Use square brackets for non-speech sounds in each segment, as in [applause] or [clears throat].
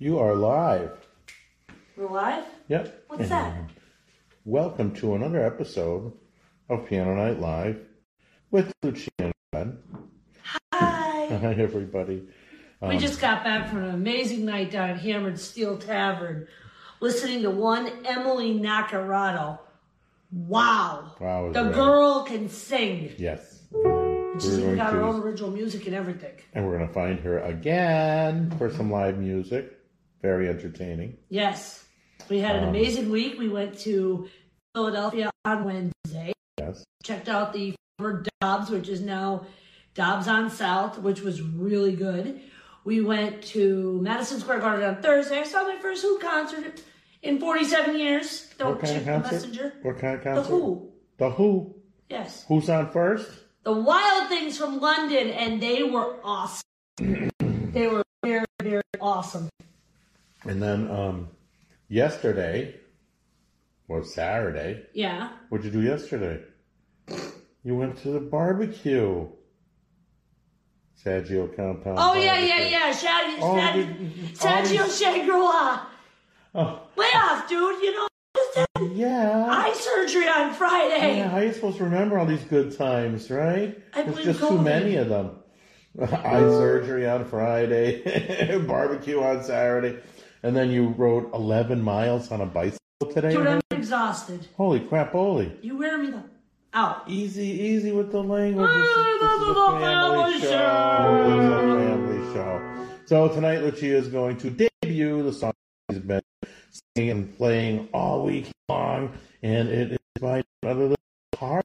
You are live. We're live? Yep. What's that? Welcome to another episode of Piano Night Live with Lucia and Ben. Hi. [laughs] Hi, everybody. we um, just got back from an amazing night down at Hammered Steel Tavern, listening to one Emily Nacarado. Wow. Wow, The girl can sing. Yes. She's even got her own original music and everything. And we're going to find her again for some live music. Very entertaining. Yes. We had an Um, amazing week. We went to Philadelphia on Wednesday. Yes. checked out the former Dobbs, which is now Dobbs on South, which was really good. We went to Madison Square Garden on Thursday. I saw my first Who concert in 47 years. Don't What kind check of the messenger. What kind of concert? The? Who. The Who. Yes. Who's on first? The Wild Things from London, and they were awesome. [clears throat] they were very, very awesome. And then um, yesterday, or Saturday, Yeah. what'd you do yesterday? You went to the barbecue. Sergio Compound. Oh, yeah, yeah, yeah. Shad- Oh, Shad- oh, Shangri-La. Oh, Lay off, dude. You know, yeah. eye surgery on Friday. Yeah, how are you supposed to remember all these good times, right? I There's just too many of them. [laughs] Eye surgery on Friday, [laughs] barbecue on Saturday, and then you rode 11 miles on a bicycle today. Dude, I'm exhausted. Holy crap, holy. You wear me the out. Easy, easy with the language. This is, Ah, this is this is a family show. This is a family show. So tonight, Lucia is going to debut the song she's been singing and playing all week long, and it is by none other than Heart.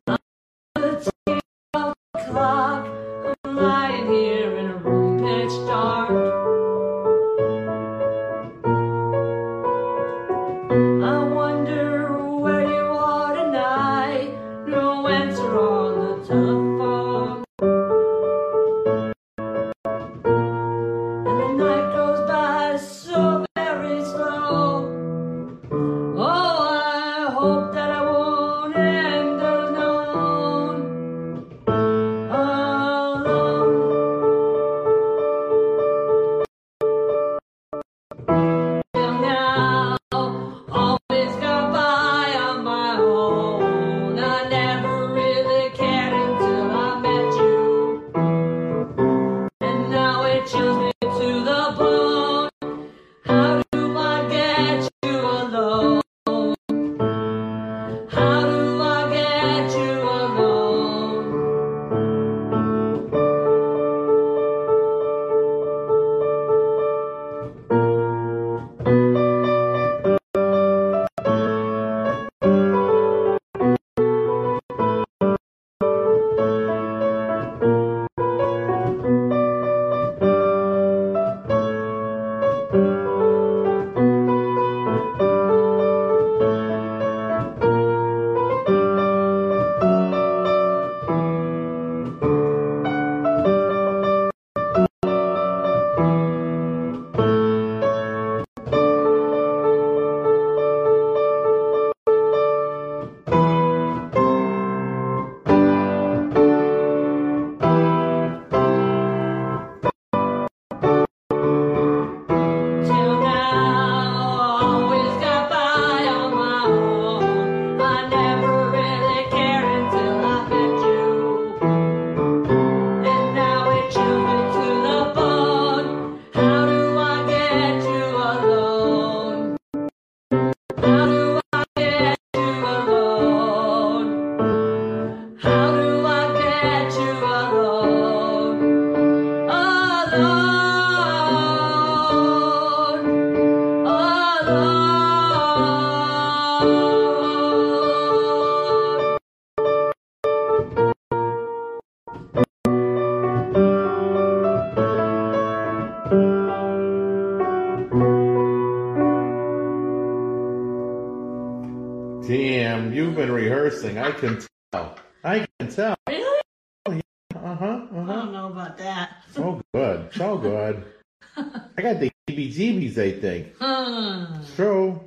Damn, you've been rehearsing. I can tell. I can tell. Really? Uh huh. Uh I don't know about that. So good. So good. [laughs] I got the heebie-jeebies. I think. Hmm. True.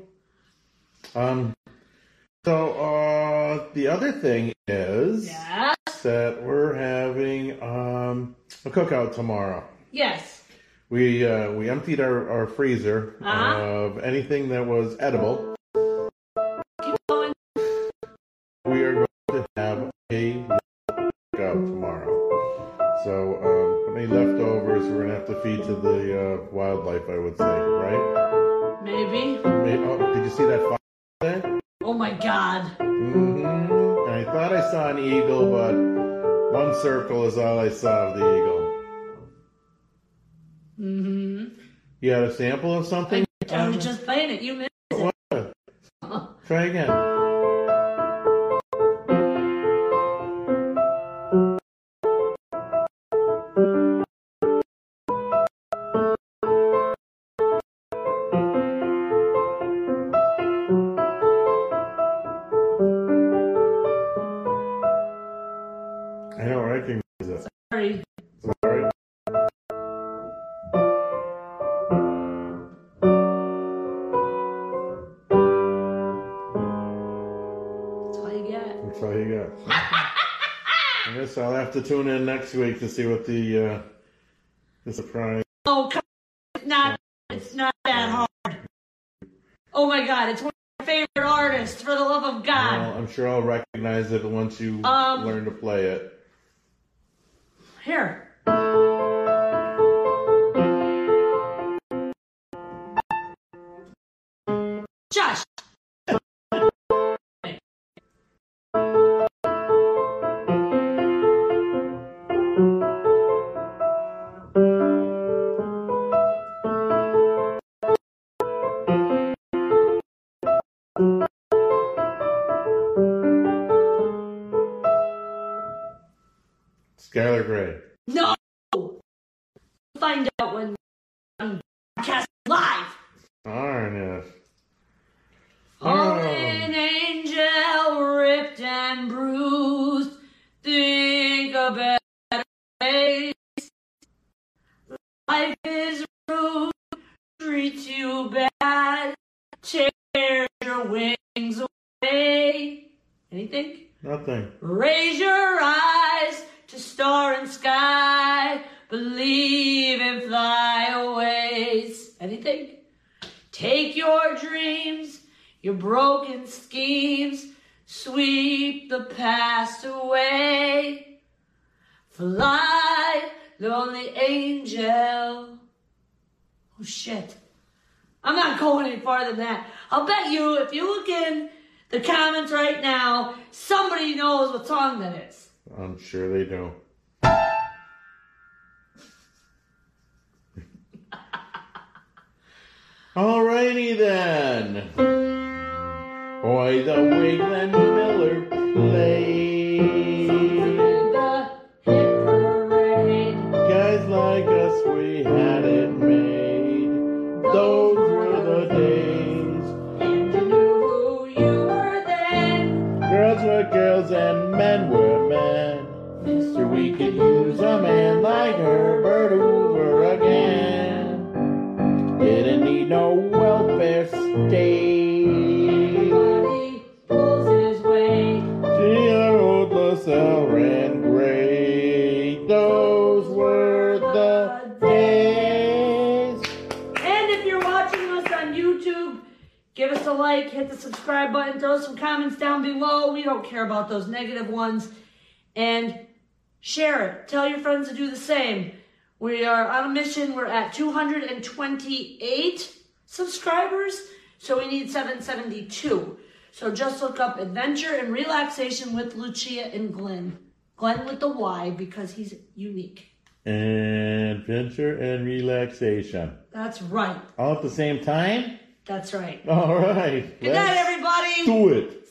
Um, so uh, the other thing is Yeah. that we're having um, a cookout tomorrow. Yes. We uh, we emptied our, our freezer Uh-huh. of anything that was edible. A cookout tomorrow. So um, any leftovers we're gonna have to feed to the uh, wildlife, I would say, right? Maybe. May- Oh, did you see that fire? Oh my God. Mm-hmm. I thought I saw an eagle, but one circle is all I saw of the eagle. Mm-hmm. You had a sample of something? I was just playing it. You missed What? it. Try again. That's all you got. [laughs] I guess I'll have to tune in next week to see what the uh, the surprise. Oh, come on. It's not. It's not that hard. Oh my God! It's one of my favorite artists. For the love of God. Well, I'm sure I'll recognize it once you Um, learn to play it. Here. Find out when I'm cast live. Darn it. Oh, Oh. angel ripped and bruised. Think a better place. Life is rude, treats you bad. Tear your wings away. Anything? Nothing. Raise your eyes to star and sky. Believe in flyaways. Anything? Take your dreams, your broken schemes, sweep the past away. Fly, lonely angel. Oh shit. I'm not going any farther than that. I'll bet you, if you look in the comments right now, somebody knows what song that is. I'm sure they do. Alrighty then. Boy, the way Glenn Miller played. Give us a like, hit the subscribe button, throw some comments down below. We don't care about those negative ones. And share it. Tell your friends to do the same. We are on a mission. We're at 228 subscribers, so we need 772. So just look up Adventure and Relaxation with Lucia and Glenn. Glenn with the Y because he's unique. Adventure and relaxation. That's right. All at the same time? That's right. All right. Good night, everybody. do it.